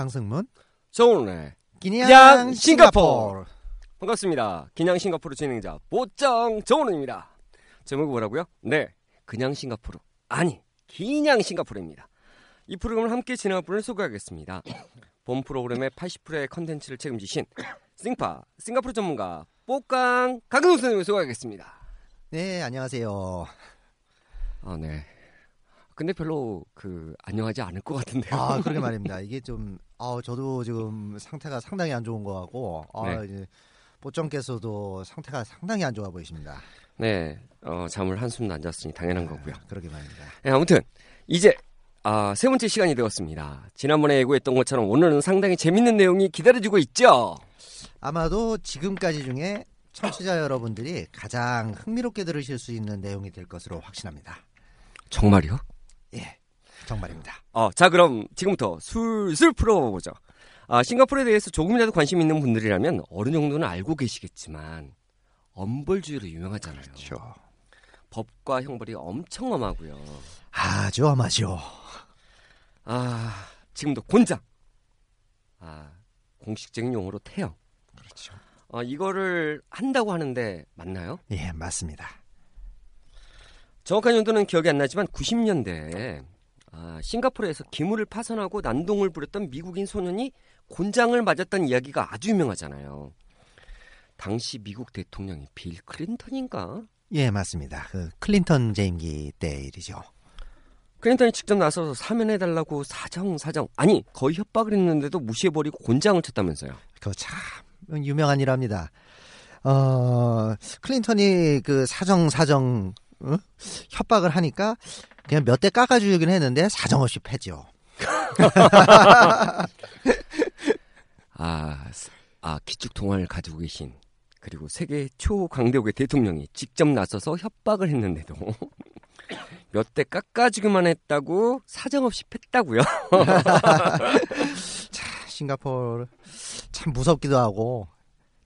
강승문 정훈의 기냥 기냥 싱가포르 반갑습니다. 그냥 싱가포르 진행자 보짱 정훈입니다. 제목이 뭐라고요? 네, 그냥 싱가포르 아니 그냥 싱가포르입니다. 이 프로그램을 함께 진행할 분을 소개하겠습니다. 본 프로그램의 80%의 컨텐츠를 책임지신 싱파 싱가포르 전문가 뽀깡 강근호 선생님을 소개하겠습니다. 네 안녕하세요 아 네. 근데 별로 그 안녕하지 않을 것 같은데요. 아 그러게 말입니다 이게 좀 아, 저도 지금 상태가 상당히 안 좋은 것 같고 아, 네. 이제 보정께서도 상태가 상당히 안 좋아 보이십니다 네, 어, 잠을 한숨 안 잤으니 당연한 거고요. 그러게 말입니다 네, 아무튼 이제 아, 세 번째 시간이 되었습니다. 지난번에 예고했던 것처럼 오늘은 상당히 재밌는 내용이 기다려지고 있죠. 아마도 지금까지 중에 청취자 여러분들이 가장 흥미롭게 들으실 수 있는 내용이 될 것으로 확신합니다 정말요? 예 정말입니다 어, 자 그럼 지금부터 술술 풀어보죠. 아, 싱가포르에 대해서 조금이라도 관심 있는 분들이라면 어느 정도는 알고 계시겠지만 엄벌주의로 유명하잖아요. 그렇죠 법과 형벌이 엄청 엄하고요. 아주 엄하죠 아, 지금도 곤장. 아, 공식적인 용어로 태형. 그렇죠 아, 이거를 한다고 하는데 맞나요? 예 맞습니다 정확한 연도는 기억이 안 나지만 90년대에 아, 싱가포르에서 기물을 파손하고 난동을 부렸던 미국인 소년이 곤장을 맞았다는 이야기가 아주 유명하잖아요. 당시 미국 대통령이 빌 클린턴인가? 예 맞습니다 그 클린턴 재임기 때 일이죠 클린턴이 직접 나서서 사면해달라고 사정 사정 아니 거의 협박을 했는데도 무시해버리고 곤장을 쳤다면서요. 그거 참 유명한 일합니다. 어, 클린턴이 그 사정 사정 어? 협박을 하니까 그냥 몇 대 깎아주긴 했는데 사정없이 패죠. 아, 스- 아 기축 통화를 가지고 계신 그리고 세계 초강대국의 대통령이 직접 나서서 협박을 했는데도 몇 대 깎아주기만 했다고 사정없이 팼다고요? 자, 싱가포르 참 무섭기도 하고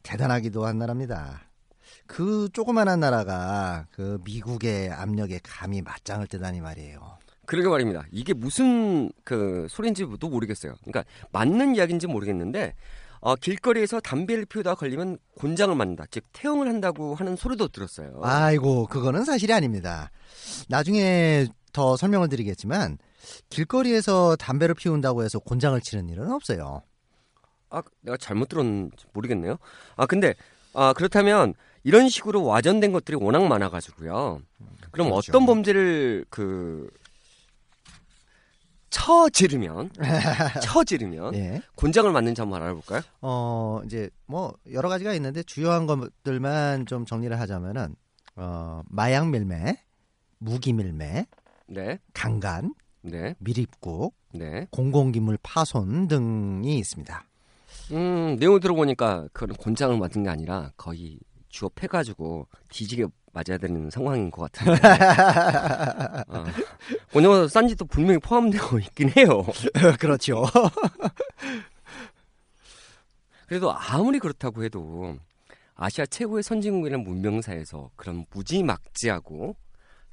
대단하기도 한 나라입니다. 그 조그만한 나라가 그 미국의 압력에 감히 맞짱을 뜨다니 말이에요. 그러게 말입니다. 이게 무슨 그 소리인지도 모르겠어요. 그러니까 맞는 이야기인지 모르겠는데 어, 길거리에서 담배를 피우다가 걸리면 곤장을 맞는다. 즉 태형을 한다고 하는 소리도 들었어요. 아이고, 그거는 사실이 아닙니다. 나중에 더 설명을 드리겠지만 길거리에서 담배를 피운다고 해서 곤장을 치는 일은 없어요. 아, 내가 잘못 들었는지 모르겠네요. 아, 근데 아, 그렇다면 이런 식으로 와전된 것들이 워낙 많아가지고요. 그럼 그렇죠. 어떤 범죄를 그 처지르면 처지르면 예. 곤장을 맞는지 한번 알아볼까요? 어, 이제 뭐 여러 가지가 있는데 주요한 것들만 좀 정리를 하자면은 어, 마약 밀매, 무기 밀매, 네, 강간, 네, 밀입국, 네. 공공기물 파손 등이 있습니다. 음, 내용을 들어보니까 그런 곤장을 맞은 게 아니라 거의 주어 패가지고 뒤지게 맞아야 되는 상황인 것 같은데. 아, 곤장은 싼지도 분명히 포함되어 있긴 해요. 그렇죠. 그래도 아무리 그렇다고 해도 아시아 최고의 선진국이라는 문명사에서 그런 무지막지하고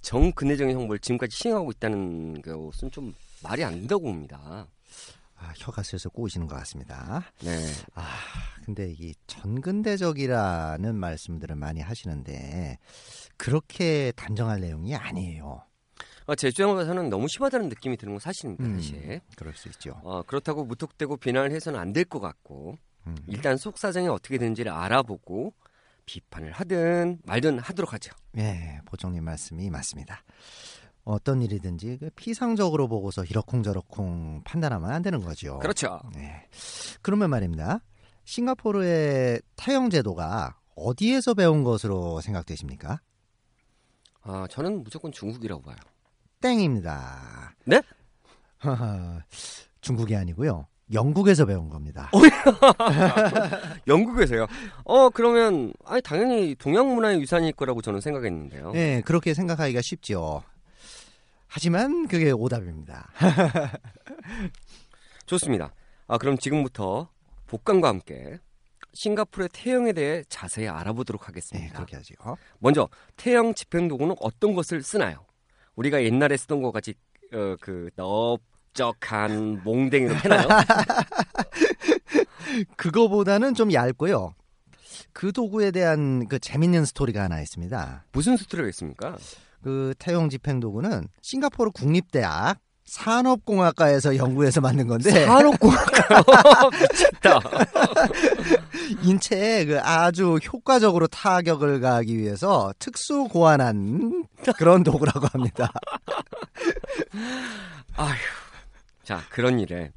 정근혜적인 형벌을 지금까지 시행하고 있다는 것은 좀 말이 안 된다고 봅니다. 아, 혀가 슬슬 꼬이시는 것 같습니다. 네. 아, 근데 이 전근대적이라는 말씀들을 많이 하시는데 그렇게 단정할 내용이 아니에요. 어, 제 주장에서는 너무 심하다는 느낌이 드는 건 사실입니다, 음. 사실. 그럴 수 있죠. 어, 그렇다고 무턱대고 비난을 해서는 안 될 것 같고 음. 일단 속 사정이 어떻게 되는지를 알아보고 비판을 하든 말든 하도록 하죠. 예, 보정님 말씀이 맞습니다. 어떤 일이든지 그 피상적으로 보고서 이러쿵저러쿵 판단하면 안 되는 거죠. 그렇죠. 네. 그러면 말입니다. 싱가포르의 타영 제도가 어디에서 배운 것으로 생각되십니까? 아, 저는 무조건 중국이라고 봐요. 땡입니다. 네? 중국이 아니고요. 영국에서 배운 겁니다. 영국에서요. 어, 그러면 아니 당연히 동양 문화의 유산일 거라고 저는 생각했는데요. 네, 그렇게 생각하기가 쉽죠. 하지만 그게 오답입니다. 좋습니다. 아, 그럼 지금부터 복강과 함께 싱가포르의 태형에 대해 자세히 알아보도록 네, 하겠습니다. 그렇게 하죠. 먼저 태형 집행 도구는 어떤 것을 쓰나요? 우리가 옛날에 쓰던 것 같이 어, 그 넓적한 몽댕이로 패나요? 그거보다는 좀 얇고요. 그 도구에 대한 그 재밌는 스토리가 하나 있습니다. 무슨 스토리가 있습니까? 그 태용 집행 도구는 싱가포르 국립대학 산업공학과에서 연구해서 만든 건데 산업공학과요. 미쳤다. 인체에 그 아주 효과적으로 타격을 가하기 위해서 특수 고안한 그런 도구라고 합니다. 아휴. 자, 그런 일에.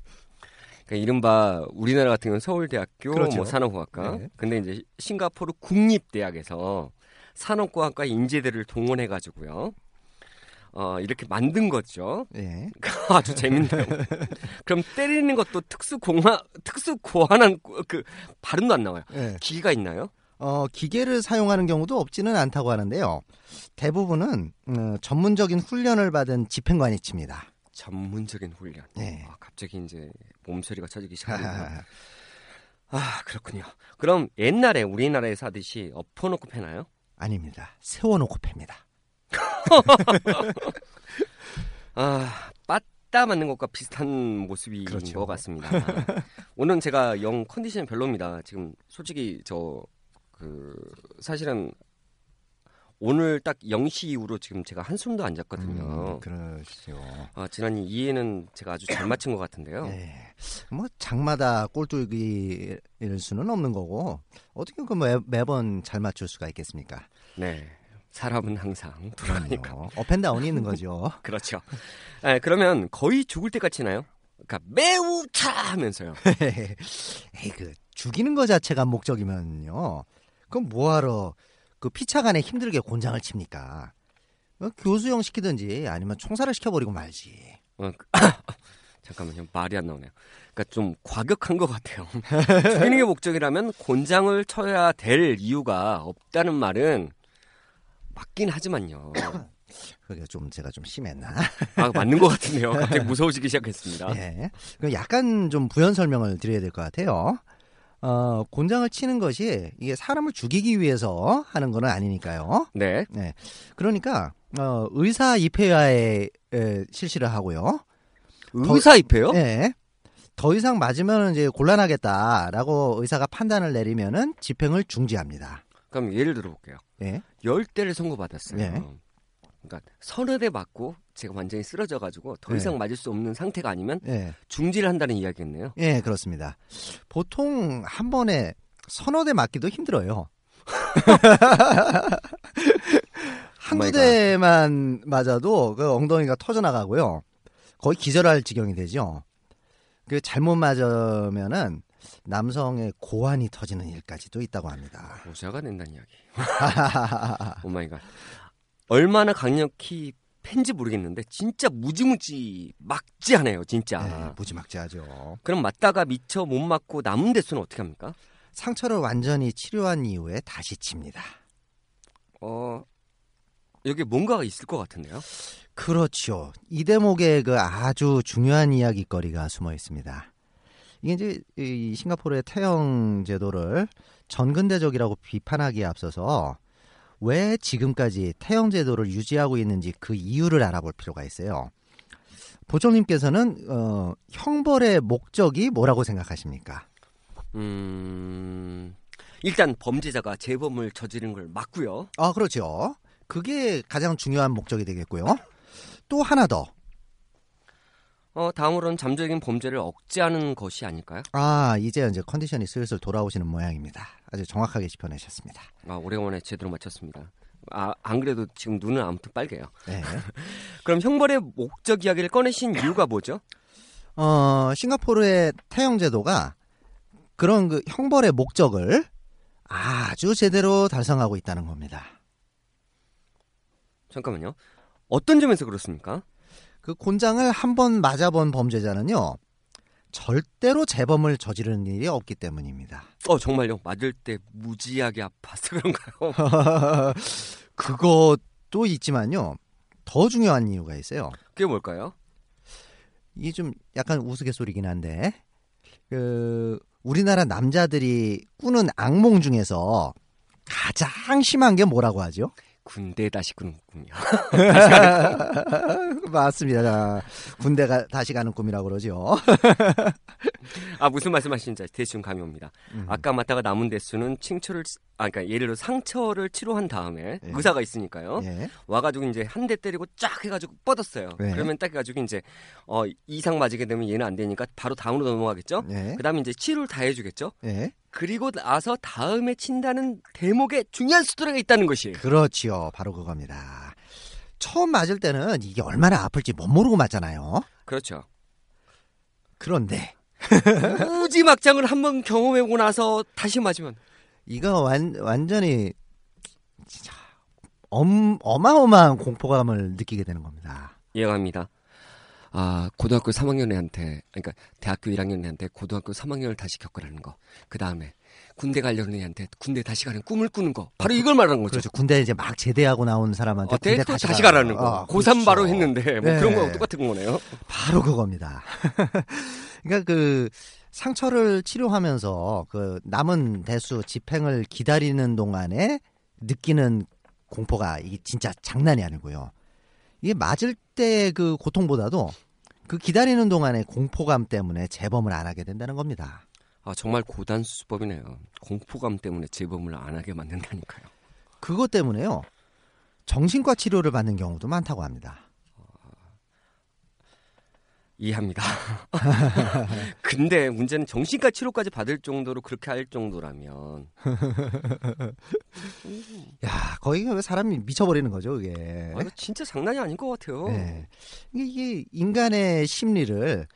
그러니까 이른바 우리나라 같은 경우는 서울대학교 그렇죠. 뭐 산업공학과. 네. 근데 이제 싱가포르 국립대학에서 산업공학과 인재들을 동원해 가지고요. 어, 이렇게 만든 거죠. 예. 아주 재밌네요. 그럼 때리는 것도 특수 공화 특수 고안한 그 발음도 안 나와요. 예. 기계가 있나요? 어, 기계를 사용하는 경우도 없지는 않다고 하는데요. 대부분은 어, 전문적인 훈련을 받은 집행관이 칩니다. 전문적인 훈련. 네. 아, 갑자기 이제 몸소리가 쳐지기 시작하네요. 아, 그렇군요. 그럼 옛날에 우리나라에서 하듯이 엎어놓고 패나요? 아닙니다. 세워놓고 팹니다. 아, 빠따 맞는 것과 비슷한 모습인 그렇죠. 것 같습니다. 오늘 제가 영 컨디션이 별로입니다. 지금 솔직히 저 그 사실은 오늘 딱 0시 이후로 지금 제가 한숨도 안 잤거든요. 음, 그러시죠. 아, 지난 이해는 제가 아주 잘 맞춘 것 같은데요. 네. 뭐 장마다 꼴뚜기일 수는 없는 거고 어떻게 그 매, 매번 잘 맞출 수가 있겠습니까? 네. 사람은 항상 돌아가니까. up and down이 있는 거죠. 그렇죠. 아, 그러면 거의 죽을 때까지 치나요? 그러니까 매우 쳐라 하면서요. 에이 그 죽이는 거 자체가 목적이면요. 그럼 뭐하러 그 피차간에 힘들게 곤장을 칩니까? 어, 교수형 시키든지 아니면 총살을 시켜버리고 말지. 어, 그- 잠깐만요. 말이 안 나오네요. 그러니까 좀 과격한 것 같아요. 게 목적이라면 곤장을 쳐야 될 이유가 없다는 말은 맞긴 하지만요. 그게 좀 제가 좀 심했나? 아, 맞는 것 같은데요. 갑자기 무서워지기 시작했습니다. 예. 그럼 약간 좀 부연 설명을 드려야 될 것 같아요. 어, 곤장을 치는 것이 이게 사람을 죽이기 위해서 하는 건 아니니까요. 네. 네. 그러니까 어, 의사 입회하에 에, 실시를 하고요. 의사 입회요? 예. 더 이상 맞으면 이제 곤란하겠다라고 의사가 판단을 내리면은 집행을 중지합니다. 그럼 예를 들어 볼게요. 예. 열 대를 선고받았어요. 네. 그러니까 서너 대 맞고 제가 완전히 쓰러져 가지고 더 네. 이상 맞을 수 없는 상태가 아니면 예. 중지를 한다는 이야기겠네요. 예, 그렇습니다. 보통 한 번에 서너 대 맞기도 힘들어요. 한두. 대만 맞아도 그 엉덩이가 터져 나가고요. 거의 기절할 지경이 되죠. 그 잘못 맞으면은 남성의 고환이 터지는 일까지도 있다고 합니다. 고자가 된다는 이야기. Oh my god. 얼마나 강력히 패는지 모르겠는데 진짜 무지무지 막지하네요, 진짜. 네, 무지막지하죠. 그럼 맞다가 미처 못 맞고 남은 대수는 어떻게 합니까? 상처를 완전히 치료한 이후에 다시 칩니다. 어 여기 뭔가가 있을 것 같은데요. 그렇죠. 이 대목에 그 아주 중요한 이야기거리가 숨어 있습니다. 이게 이제 이 싱가포르의 태형 제도를 전근대적이라고 비판하기에 앞서서 왜 지금까지 태형 제도를 유지하고 있는지 그 이유를 알아볼 필요가 있어요. 보정님께서는 어, 형벌의 목적이 뭐라고 생각하십니까? 음 일단 범죄자가 재범을 저지른 걸 막고요. 아, 그렇죠. 그게 가장 중요한 목적이 되겠고요. 또 하나 더. 어, 다음으로는 잠재적인 범죄를 억제하는 것이 아닐까요? 아, 이제 이제 컨디션이 슬슬 돌아오시는 모양입니다. 아주 정확하게 짚어내셨습니다. 아, 오래간만에 제대로 맞췄습니다. 아, 안 그래도 지금 눈은 아무튼 빨개요. 네. 그럼 형벌의 목적 이야기를 꺼내신 이유가 뭐죠? 어, 싱가포르의 태형 제도가 그런 그 형벌의 목적을 아주 제대로 달성하고 있다는 겁니다. 잠깐만요. 어떤 점에서 그렇습니까? 그 곤장을 한 번 맞아본 범죄자는요, 절대로 재범을 저지르는 일이 없기 때문입니다. 어, 정말요. 맞을 때 무지하게 아파서 그런가요? 그것도 있지만요, 더 중요한 이유가 있어요. 그게 뭘까요? 이게 좀 약간 우스갯소리긴 한데, 그, 우리나라 남자들이 꾸는 악몽 중에서 가장 심한 게 뭐라고 하죠? 군대 다시 꾸는 꿈이요. 맞습니다. 군대가 다시 가는 꿈이라고 그러죠. 아, 무슨 말씀하시는지 대충 감이 옵니다. 음. 아까 맞다가 남은 대수는 칭초를, 치- 아, 그러니까 예를 들어 상처를 치료한 다음에 예. 의사가 있으니까요. 예. 와가지고 이제 한 대 때리고 쫙 해가지고 뻗었어요. 네. 그러면 딱 해가지고 이제 어 이상 맞게 되면 얘는 안 되니까 바로 다음으로 넘어가겠죠. 예. 그다음에 이제 치료를 다 해주겠죠. 예. 그리고 나서 다음에 친다는 대목에 중요한 스토리가 있다는 것이. 그렇지요. 바로 그겁니다. 처음 맞을 때는 이게 얼마나 아플지 못 모르고 맞잖아요. 그렇죠. 그런데 무지 막장을 한번 경험해보고 나서 다시 맞으면 이거 완, 완전히 진짜 엄, 어마어마한 공포감을 느끼게 되는 겁니다. 이해갑니다. 아 고등학교 3학년 애한테 그러니까 대학교 1학년 애한테 고등학교 3학년을 다시 겪으라는 거. 그 다음에 군대 가려는 애한테 군대 다시 가는 꿈을 꾸는 거. 바로 이걸 말하는 거죠. 그렇죠. 군대 이제 막 제대하고 나온 사람한테 어, 군대 또 다시, 가라는 거. 어, 고3 그렇죠. 바로 했는데 뭐 네. 그런 거랑 똑같은 거네요. 바로 그겁니다. 그러니까 그 상처를 치료하면서 그 남은 대수 집행을 기다리는 동안에 느끼는 공포가 이게 진짜 장난이 아니고요. 이게 맞을 때 그 고통보다도 그 기다리는 동안의 공포감 때문에 재범을 안 하게 된다는 겁니다. 아 정말 고단 수수법이네요. 공포감 때문에 재범을 안 하게 만든다니까요. 그것 때문에요. 정신과 치료를 받는 경우도 많다고 합니다. 이해합니다. 근데 문제는 정신과 치료까지 받을 정도로 그렇게 할 정도라면 야, 거의 그 사람이 미쳐버리는 거죠, 그게. 아, 진짜 장난이 아닌 것 같아요. 네. 이게- 이게 인간의 심리를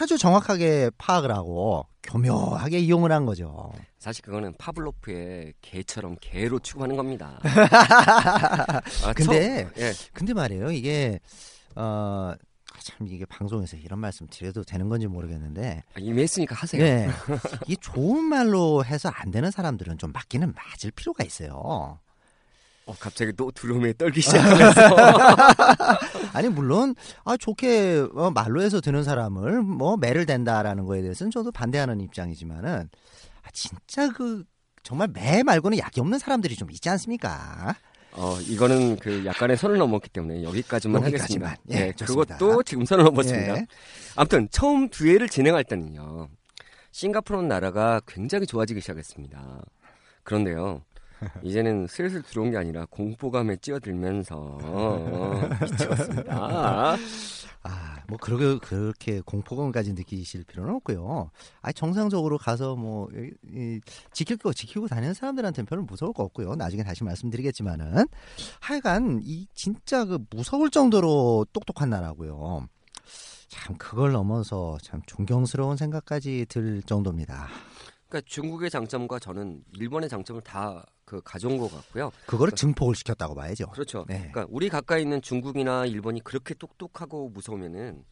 아주 정확하게 파악을 하고 교묘하게 이용을 한 거죠. 사실 그거는 파블로프의 개처럼 개로 취급하는 겁니다. 아, 근데 처- 예. 근데 말이에요. 이게 어, 참 이게 방송에서 이런 말씀 드려도 되는 건지 모르겠는데 아, 이미 했으니까 하세요. 네. 이게 좋은 말로 해서 안 되는 사람들은 좀 맞기는 맞을 필요가 있어요. 어, 갑자기 또 두려움에 떨기 시작하면서 아니 물론 아 좋게 어, 말로 해서 드는 사람을 뭐 매를 댄다라는 거에 대해서는 저도 반대하는 입장이지만은 아, 진짜 그 정말 매 말고는 약이 없는 사람들이 좀 있지 않습니까? 어, 이거는 그 약간의 선을 넘었기 때문에 여기까지만. 하겠습니다. 예, 네. 그것도 지금 선을 넘었습니다. 예. 아무튼 처음 두 해를 진행할 때는요. 싱가포르는 나라가 굉장히 좋아지기 시작했습니다. 그런데요. 이제는 슬슬 들어온 게 아니라 공포감에 찌어들면서 어, 미쳤습니다. 아, 뭐 그렇게 그렇게 공포감까지 느끼실 필요는 없고요. 아, 정상적으로 가서 뭐 이, 이, 지킬 거 지키고 다니는 사람들한테는 별로 무서울 거 없고요. 나중에 다시 말씀드리겠지만은 하여간 이 진짜 그 무서울 정도로 똑똑한 나라고요. 참 그걸 넘어서 참 존경스러운 생각까지 들 정도입니다. 그러니까 중국의 장점과 저는 일본의 장점을 다 그 가져온 것 같고요. 그거를 증폭을 시켰다고 봐야죠. 그렇죠. 네. 그러니까 우리 가까이 있는 중국이나 일본이 그렇게 똑똑하고 무서우면은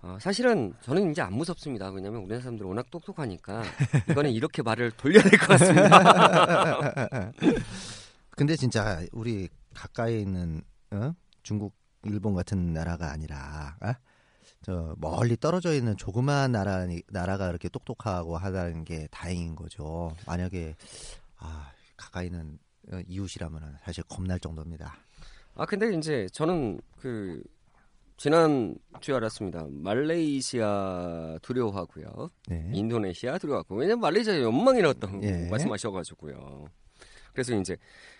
어, 사실은 저는 이제 안 무섭습니다. 왜냐하면 우리나라 사람들 이 워낙 똑똑하니까 이거는 이렇게 말을 돌려야 될 것 같습니다. 근데 진짜 우리 가까이 있는 어? 중국, 일본 같은 나라가 아니라 어? 저 멀리 떨어져 있는 조그마한 나라 나라가 그렇게 똑똑하고 하다는 게 다행인 거죠. 만약에 아, 가까이 있는 어, 이웃이라면 사실 겁날 정도입니다. 아 근데 이제 저는 그 지난 주에 알았습니다. 말레이시아 두려워하고요. 네. 인도네시아 들어갔고 왜냐면 말레이시아 연망이라고 예. 말씀하셔가지고요. 그래서 이제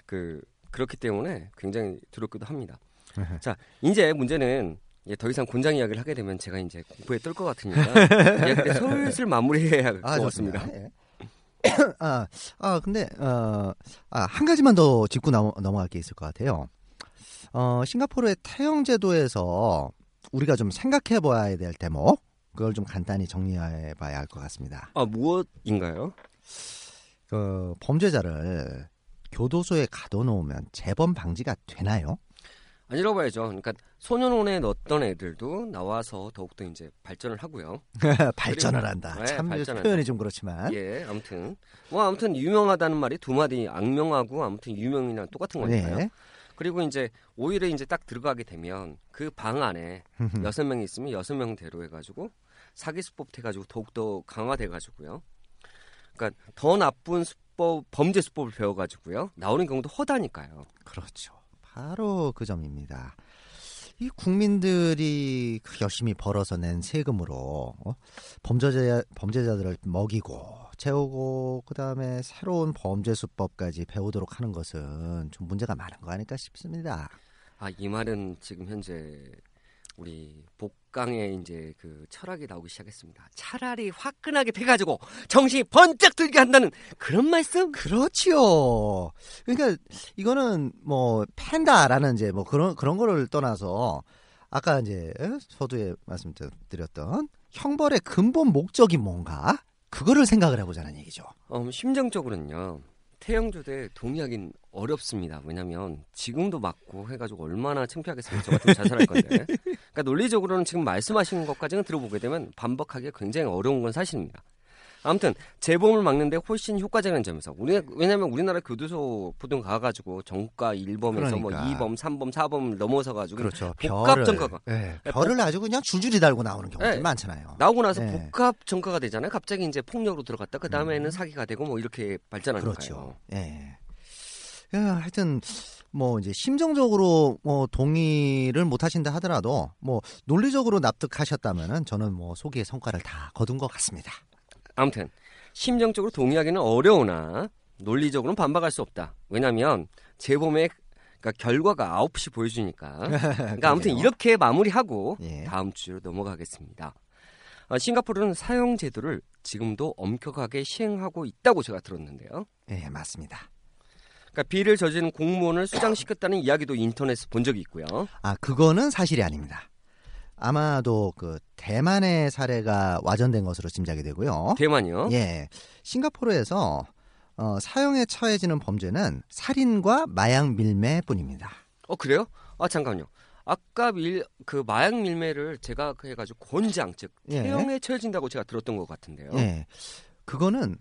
그 그렇기 때문에 굉장히 두렵기도 합니다. 자 이제 문제는 예, 더 이상 곤장 이야기를 하게 되면 제가 이제 공포에 뜰 것 같으니까 이야기를 슬슬 마무리해야 할것 아, 같습니다. 예. 아, 아, 근데, 어, 아, 한 가지만 더 짚고 넘어, 넘어갈 게 있을 것 같아요. 어, 싱가포르의 태형 제도에서 우리가 좀 생각해 봐야 될 대목, 그걸 좀 간단히 정리해 봐야 할 것 같습니다. 아, 무엇인가요? 그, 범죄자를 교도소에 가둬 놓으면 재범 방지가 되나요? 아니라고 봐야죠. 그러니까 소년원에 넣었던 애들도 나와서 더욱더 이제 발전을 하고요. 발전을 그리고- 한다. 네, 참 발전한다. 표현이 좀 그렇지만. 예, 아무튼 뭐 아무튼 유명하다는 말이 두 마디 악명하고 아무튼 유명이랑 똑같은 거니까요. 네. 그리고 이제 오히려 이제 딱 들어가게 되면 그 방 안에 여섯 명이 있으면 여섯 명대로 해가지고 사기 수법 해가지고 더욱더 강화돼가지고요. 그러니까 더 나쁜 수법 범죄 수법을 배워가지고요 나오는 경우도 허다니까요. 그렇죠. 바로 그 점입니다. 이 국민들이 그 열심히 벌어서 낸 세금으로 어? 범죄자 범죄자들을 먹이고 채우고 그다음에 새로운 범죄 수법까지 배우도록 하는 것은 좀 문제가 많은 거 아닐까 싶습니다. 아 이 말은 지금 현재 우리 복강의 이제 그 철학이 나오기 시작했습니다. 차라리 화끈하게 패가지고 정신이 번쩍 들게 한다는 그런 말씀? 그렇지요. 그러니까 이거는 뭐 팬다라는 이제 뭐 그런 그런 거를 떠나서 아까 이제 서두에 말씀드렸던 형벌의 근본 목적이 뭔가 그거를 생각을 해보자는 얘기죠. 어, 심정적으로는요. 태형조대 동의하긴 어렵습니다. 왜냐하면 지금도 맞고 해가지고 얼마나 창피하겠습니까? 저 같으면 자살할 건데. 그러니까 논리적으로는 지금 말씀하시는 것까지는 들어보게 되면 반박하기가 굉장히 어려운 건 사실입니다. 아무튼 재범을 막는데 훨씬 효과적인 점에서 우리 왜냐하면 우리나라 교도소 보통 가가지고 정가 1범에서 뭐 그러니까. 2범, 3범, 4범을 넘어서 가지고 그렇죠. 복합 전과가. 예, 네, 별을 아주 그냥 줄줄이 달고 나오는 경우들이 네. 많잖아요. 나오고 나서 네. 복합 전과가 되잖아요. 갑자기 이제 폭력으로 들어갔다 그 다음에는 사기가 되고 뭐 이렇게 발전하니까요. 음. 그렇죠. 예. 야, 하여튼 뭐 이제 심정적으로 뭐 동의를 못 하신다 하더라도 뭐 논리적으로 납득하셨다면은 저는 뭐 소기의 성과를 다 거둔 것 같습니다. 아무튼 심정적으로 동의하기는 어려우나 논리적으로는 반박할 수 없다. 왜냐하면 재범의 그러니까 결과가 9시 보여주니까. 그러니까 아무튼. 이렇게 마무리하고 예. 다음 주로 넘어가겠습니다. 어, 싱가포르는 사형 제도를 지금도 엄격하게 시행하고 있다고 제가 들었는데요. 예, 맞습니다. 그러니까 비리를 저지른 공무원을 수장시켰다는 이야기도 인터넷에서 본 적이 있고요. 아, 그거는 사실이 아닙니다. 아마도 그 대만의 사례가 와전된 것으로 짐작이 되고요. 대만이요. 예. 싱가포르에서 어, 사형에 처해지는 범죄는 살인과 마약 밀매뿐입니다. 어 그래요? 아 잠깐요. 아까 밀 그 마약 밀매를 제가 그 해가지고 권장 즉 예. 태형에 처해진다고 제가 들었던 것 같은데요. 예. 그거는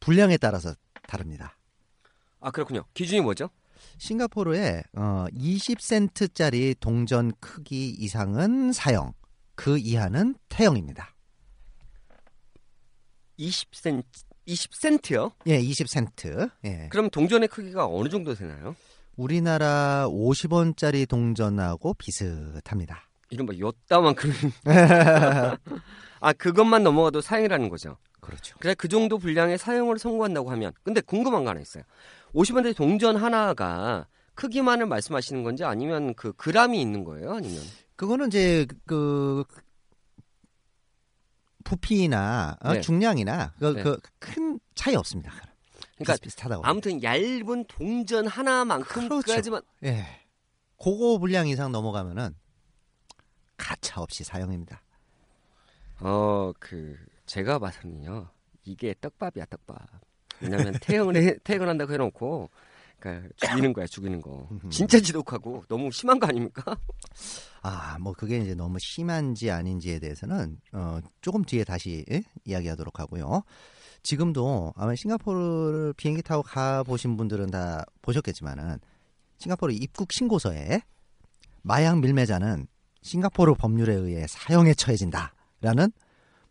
분량에 따라서 다릅니다. 아 그렇군요. 기준이 뭐죠? 싱가포르에 어, 20센트짜리 동전 크기 이상은 사형, 그 이하는 태형입니다. 20센 20센트요? 예, 20센트. 예. 그럼 동전의 크기가 어느 정도 되나요? 우리나라 50원짜리 동전하고 비슷합니다. 이른바 요따만큼. 아 그것만 넘어가도 사형이라는 거죠. 그렇죠. 그래 그 정도 분량의 사형을 선고한다고 하면 근데 궁금한 거 하나 있어요. 50원짜리 동전 하나가 크기만을 말씀하시는 건지 아니면 그 그람이 있는 거예요? 아니면 그거는 이제 그 부피나 어, 네. 중량이나 네. 그큰 차이 없습니다. 그러니까 비슷비슷하다고. 아무튼 얇은 동전 하나만큼까지만 예. 고거 분량 이상 넘어가면은 가차 없이 사형입니다. 어, 그 제가 봐서는요. 이게 떡밥이야, 떡밥. 왜냐면 태형을 해, 태형을 한다고 해 놓고 그러니까 죽이는 거야, 죽이는 거. 진짜 지독하고 너무 심한 거 아닙니까? 아, 뭐 그게 이제 너무 심한지 아닌지에 대해서는 어, 조금 뒤에 다시 예? 이야기하도록 하고요. 지금도 아마 싱가포르를 비행기 타고 가 보신 분들은 다 보셨겠지만은 싱가포르 입국 신고서에 마약 밀매자는 싱가포르 법률에 의해 사형에 처해진다라는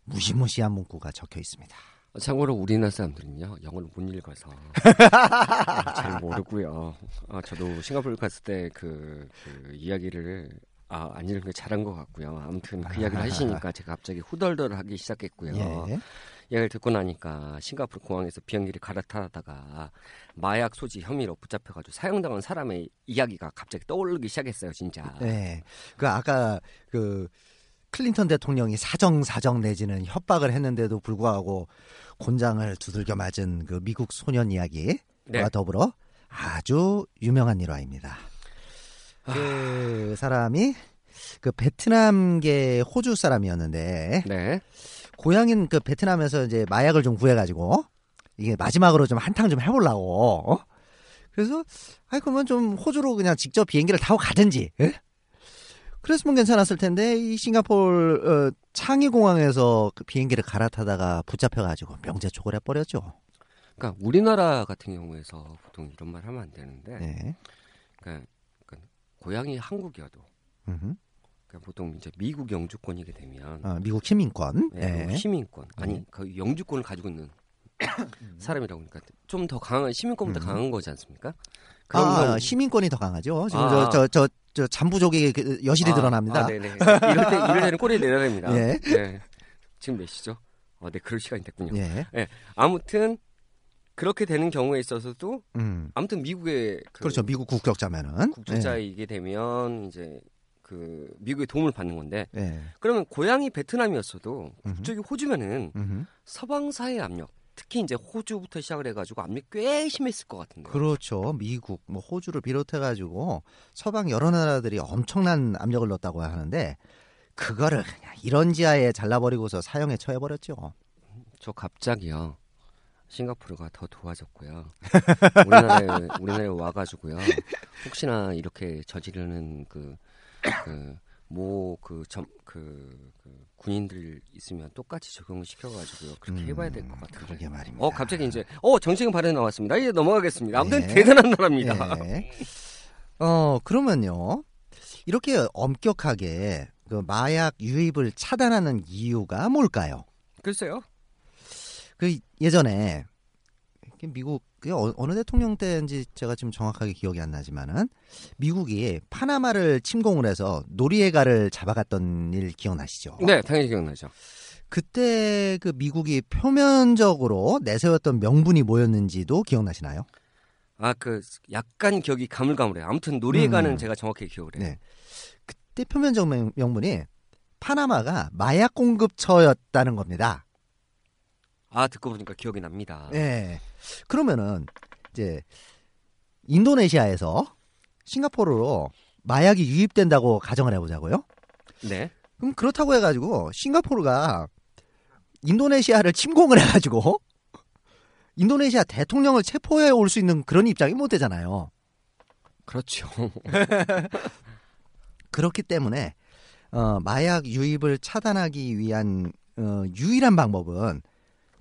무시무시한 문구가 적혀 있습니다. 참고로 우리나라 사람들은요 영어를 못 읽어서 잘 모르고요. 아, 저도 싱가포르 갔을 때그 이야기를 아, 안 읽은 게 잘한 것 같고요. 아무튼 그 이야기를 하시니까 제가 갑자기 후덜덜하기 시작했고요. 예. 이야기를 듣고 나니까 싱가포르 공항에서 비행기를 갈아타다가 마약 소지 혐의로 붙잡혀가지고 사형당한 사람의 이야기가 갑자기 떠오르기 시작했어요, 진짜. 네. 그 아까 그 클린턴 대통령이 사정 사정 내지는 협박을 했는데도 불구하고 곤장을 두들겨 맞은 그 미국 소년 이야기와 네. 더불어 아주 유명한 일화입니다. 그 사람이 그 베트남계 호주 사람이었는데 네. 고향인 그 베트남에서 이제 마약을 좀 구해가지고 이게 마지막으로 좀 한탕 좀 해보려고. 어? 그래서 아이 그러면 좀 호주로 그냥 직접 비행기를 타고 가든지. 예? 그랬으면 괜찮았을 텐데 이 싱가포르 어, 창의 공항에서 그 비행기를 갈아타다가 붙잡혀가지고 명재촉을 해버렸죠. 그러니까 우리나라 같은 경우에서 보통 이런 말 하면 안 되는데, 네. 그러니까, 그러니까 고향이 한국이어도 음흠. 그러니까 보통 이제 미국 영주권이게 되면 어, 미국 시민권. 네, 네. 시민권 아니 네. 그 영주권을 가지고 있는 사람이라고 그러니까 좀 더 강한 시민권보다 음. 강한 거지 않습니까? 아, 시민권이 더 강하죠. 지금 아. 저 저 저 저 잠부족의 그 여실이 아, 드러납니다. 아, 네네. 이럴 때 이럴 때는 꼬리 내려야 됩니다. 예. 네. 지금 몇 시죠? 어, 네, 그럴 시간이 됐군요. 예. 아무튼 그렇게 되는 경우에 있어서도 음. 아무튼 미국의 그 그렇죠. 미국 국적자면은. 국적자이게 되면 이제 그 미국의 도움을 받는 건데 예. 예. 그러면 고향이 베트남이었어도. 국적이 호주면은 음흠. 서방 사회 압력 특히 이제 호주부터 시작을 해가지고 압력 꽤 심했을 것 같은데. 그렇죠. 미국, 뭐 호주를 비롯해가지고 서방 여러 나라들이 엄청난 압력을 넣었다고 하는데 그거를 그냥 이런 지하에 잘라버리고서 사형에 처해버렸죠. 저 갑자기요. 싱가포르가 더 도와줬고요. 우리나라에 우리나라에 와가지고요. 혹시나 이렇게 저지르는 그, 그 뭐그점그 그 군인들 있으면 똑같이 적용을 시켜가지고요. 그렇게 해봐야 될 것 같아요. 음, 그러게 말입니다. 어 갑자기 이제 어 정책은 발언 나왔습니다. 이제 넘어가겠습니다. 아무튼 네. 대단한 나라입니다. 예. 어 그러면요 이렇게 엄격하게 그 마약 유입을 차단하는 이유가 뭘까요? 글쎄요. 그 예전에 미국 그 어- 어느 대통령 때인지 제가 지금 정확하게 기억이 안 나지만은 미국이 파나마를 침공을 해서 노리에가를 잡아갔던 일 기억나시죠? 네, 당연히 기억나죠. 그때 그 미국이 표면적으로 내세웠던 명분이 뭐였는지도 기억나시나요? 아 그 약간 기억이 가물가물해요. 아무튼 노리에가는 음. 제가 정확히 기억을 해요. 네. 그때 표면적 명- 명분이 파나마가 마약 공급처였다는 겁니다. 아 듣고 보니까 기억이 납니다. 네. 그러면은 이제 인도네시아에서 싱가포르로 마약이 유입된다고 가정을 해보자고요. 네. 그럼 그렇다고 해가지고 싱가포르가 인도네시아를 침공을 해가지고 인도네시아 대통령을 체포해 올 수 있는 그런 입장이 못 되잖아요. 그렇죠. 그렇기 때문에 어, 마약 유입을 차단하기 위한 어, 유일한 방법은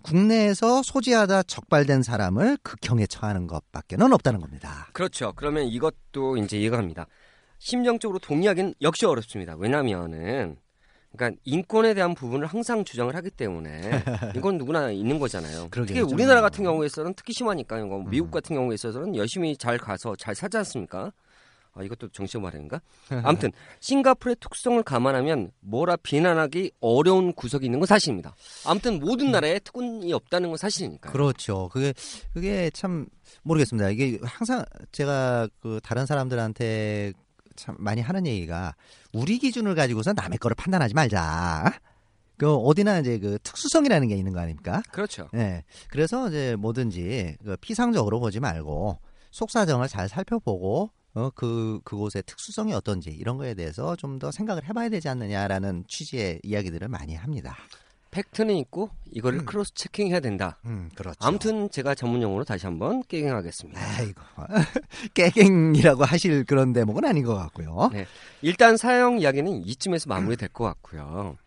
국내에서 소지하다 적발된 사람을 극형에 처하는 것밖에는 없다는 겁니다. 그렇죠. 그러면 이것도 이제 이해가 갑니다. 심정적으로 동의하기는 역시 어렵습니다. 왜냐하면은 그러니까 인권에 대한 부분을 항상 주장을 하기 때문에 이건 누구나 있는 거잖아요. 특히 좀- 우리나라 같은 경우에서는 특히 심하니까요. 이거 미국 음. 같은 경우에 있어서는 열심히 잘 가서 잘 사지 않습니까? 아, 이것도 정치적 말인가? 아무튼 싱가포르의 특성을 감안하면 뭐라 비난하기 어려운 구석이 있는 건 사실입니다. 아무튼 모든 나라에 특권이 없다는 건 사실이니까요. 그렇죠. 그게 그게 참 모르겠습니다. 이게 항상 제가 그 다른 사람들한테 참 많이 하는 얘기가 우리 기준을 가지고서 남의 거를 판단하지 말자. 그 어디나 이제 그 특수성이라는 게 있는 거 아닙니까? 그렇죠. 네. 그래서 이제 뭐든지 그 피상적으로 보지 말고 속사정을 잘 살펴보고 어, 그, 그곳의 특수성이 어떤지 이런 거에 대해서 좀 더 생각을 해봐야 되지 않느냐라는 취지의 이야기들을 많이 합니다. 팩트는 있고 이거를 음. cross checking해야 된다. 음, 그렇죠. 아무튼 제가 전문 용어로 다시 한번 깨갱하겠습니다. 아이고. 깨갱이라고 하실 그런 대목은 아닌 것 같고요. 네. 일단 사형 이야기는 이쯤에서 마무리될 것 같고요.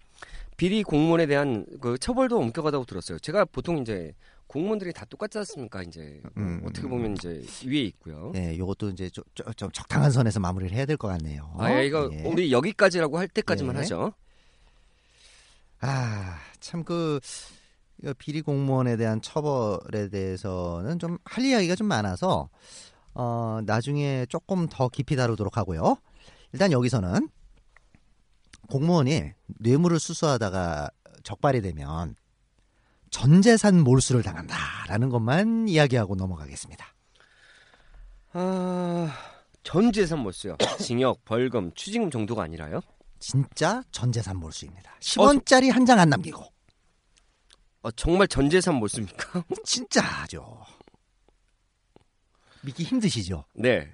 비리 공무원에 대한 그 처벌도 엄격하다고 들었어요. 제가 보통 이제 공무원들이 다 똑같지 않습니까? 이제 뭐 음, 어떻게 음. 보면 이제 위에 있고요. 예, 요것도 이제 좀, 좀, 좀 적당한 선에서 마무리를 해야 될 것 같네요. 아, 예, 이거 예. 우리 여기까지라고 할 때까지만 예. 하죠. 아, 참 그 비리 공무원에 대한 처벌에 대해서는 좀 할 이야기가 좀 많아서 어, 나중에 조금 더 깊이 다루도록 하고요. 일단 여기서는 공무원이 뇌물을 수수하다가 적발이 되면 전 재산 몰수를 당한다라는 것만 이야기하고 넘어가겠습니다. 아, 전 재산 몰수요. 징역, 벌금, 추징금 정도가 아니라요? 진짜 전 재산 몰수입니다. 10원짜리 한장 안 남기고 어, 정말 전 재산 몰수입니까? 진짜죠. 믿기 힘드시죠? 네.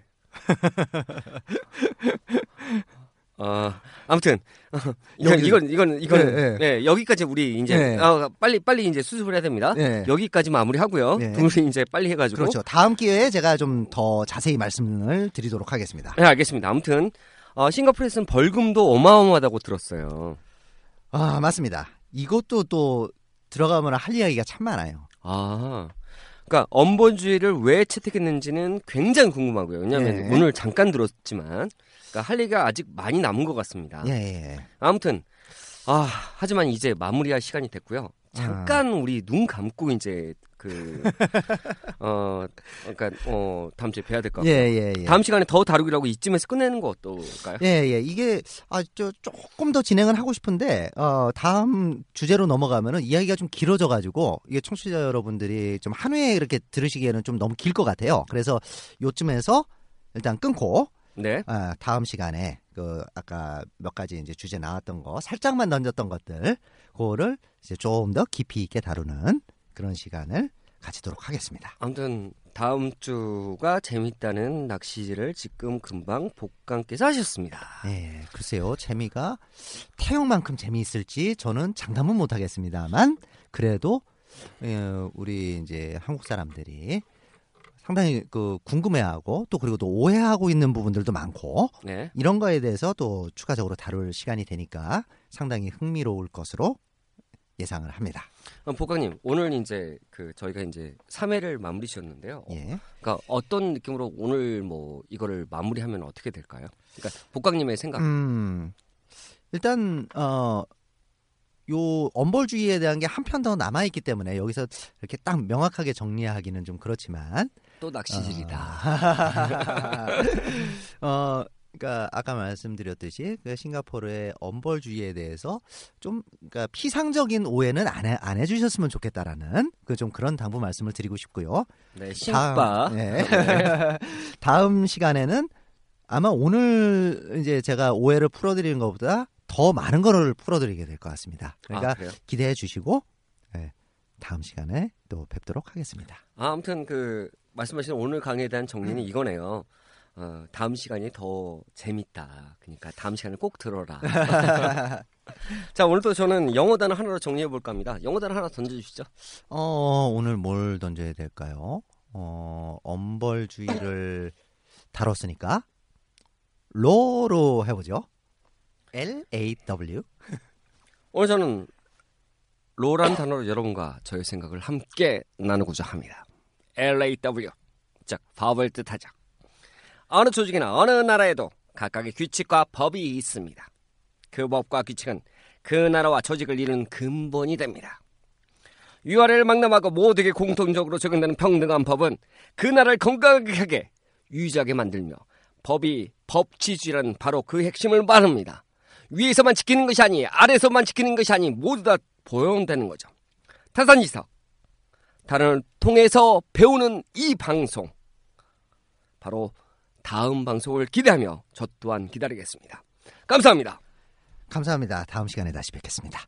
어, 아무튼 이건 이건 이건 이건 네, 네. 네, 여기까지 우리 이제 네. 아, 빨리 빨리 이제 수습을 해야 됩니다. 네. 여기까지 마무리하고요. 네. 우리 이제 빨리 해가지고 그렇죠. 다음 기회에 제가 좀 더 자세히 말씀을 드리도록 하겠습니다. 네, 알겠습니다. 아무튼 어, 싱가포르에서는 벌금도 어마어마하다고 들었어요. 아, 맞습니다. 이것도 또 들어가면 할 이야기가 참 많아요. 아, 그러니까 엄본주의를 왜 채택했는지는 굉장히 궁금하고요. 왜냐하면 네. 오늘 잠깐 들었지만, 그러니까 할 얘기가 아직 많이 남은 것 같습니다. 예, 예. 아무튼 아 하지만 이제 마무리할 시간이 됐고요. 잠깐 우리 눈 감고 이제 그 어 그러니까 어 다음 주에 뵈야 될것 예, 같고요. 예, 예. 다음 시간에 더 다루기로 하고 이쯤에서 끝내는 거 어떨까요? 예, 예. 이게 아, 저 조금 더 진행을 하고 싶은데 어, 다음 주제로 넘어가면은 이야기가 좀 길어져 가지고 이게 청취자 여러분들이 좀 한 회에 이렇게 들으시기에는 좀 너무 길 것 같아요. 그래서 요쯤에서 일단 끊고 네. 아, 다음 시간에 그 아까 몇 가지 이제 주제 나왔던 거 살짝만 던졌던 것들 그거를 이제 좀 더 깊이 있게 다루는 그런 시간을 가지도록 하겠습니다. 아무튼 다음 주가 재밌다는 낚시를 지금 금방 복강께서 하셨습니다. 예, 글쎄요, 재미가 태용만큼 재미있을지 저는 장담은 못하겠습니다만 그래도 예, 우리 이제 한국 사람들이 상당히 그 궁금해하고 또 그리고 또 오해하고 있는 부분들도 많고 네. 이런 거에 대해서 또 추가적으로 다룰 시간이 되니까 상당히 흥미로울 것으로 예상을 합니다. 복강님 오늘 이제 그 저희가 이제 3회를 마무리 지었는데요. 예. 그러니까 어떤 느낌으로 오늘 뭐 이거를 마무리하면 어떻게 될까요? 그러니까 복강님의 생각. 음, 일단 어. 요 엄벌주의에 대한 게 한 편 더 남아 있기 때문에 여기서 이렇게 딱 명확하게 정리하기는 좀 그렇지만 또 낚시질이다. 어, 그러니까 아까 말씀드렸듯이 그 싱가포르의 엄벌주의에 대해서 좀 그러니까 피상적인 오해는 안, 해, 안 해주셨으면 좋겠다라는 그 좀 그런 당부 말씀을 드리고 싶고요. 네, 싱바. 다음, 예. 다음 시간에는 아마 오늘 이제 제가 오해를 풀어드리는 것보다 더 많은 거를 풀어드리게 될 것 같습니다. 그러니까 아? 기대해 주시고 예, 다음 시간에 또 뵙도록 하겠습니다. 아, 아무튼 그 말씀하신 오늘 강의에 대한 정리는 이거네요. 어, 다음 시간이 더 재밌다. 그러니까 다음 시간에 꼭 들어라. 자, 오늘도 저는 영어 단어 하나로 정리해 볼까 합니다. 영어 단어 하나 던져 주시죠. 어, 오늘 뭘 던져야 될까요? 어, 엄벌주의를 다뤘으니까 로로 해보죠. L A W. 오늘 저는 로란 단어로 여러분과 저의 생각을 함께 나누고자 합니다. LAW, 즉 법을 뜻하죠. 어느 조직이나 어느 나라에도 각각의 규칙과 법이 있습니다. 그 법과 규칙은 그 나라와 조직을 이루는 근본이 됩니다. 위화를 망람하고 모두에게 공통적으로 적용되는 평등한 법은 그 나라를 건강하게 유지하게 만들며 법이 법치주의란 바로 그 핵심을 말합니다. 위에서만 지키는 것이 아니 아래서만 지키는 것이 아니 모두 다 보용되는 거죠. 타산지사 단어를 통해서 배우는 이 방송 바로 다음 방송을 기대하며 저 또한 기다리겠습니다. 감사합니다. 감사합니다. 다음 시간에 다시 뵙겠습니다.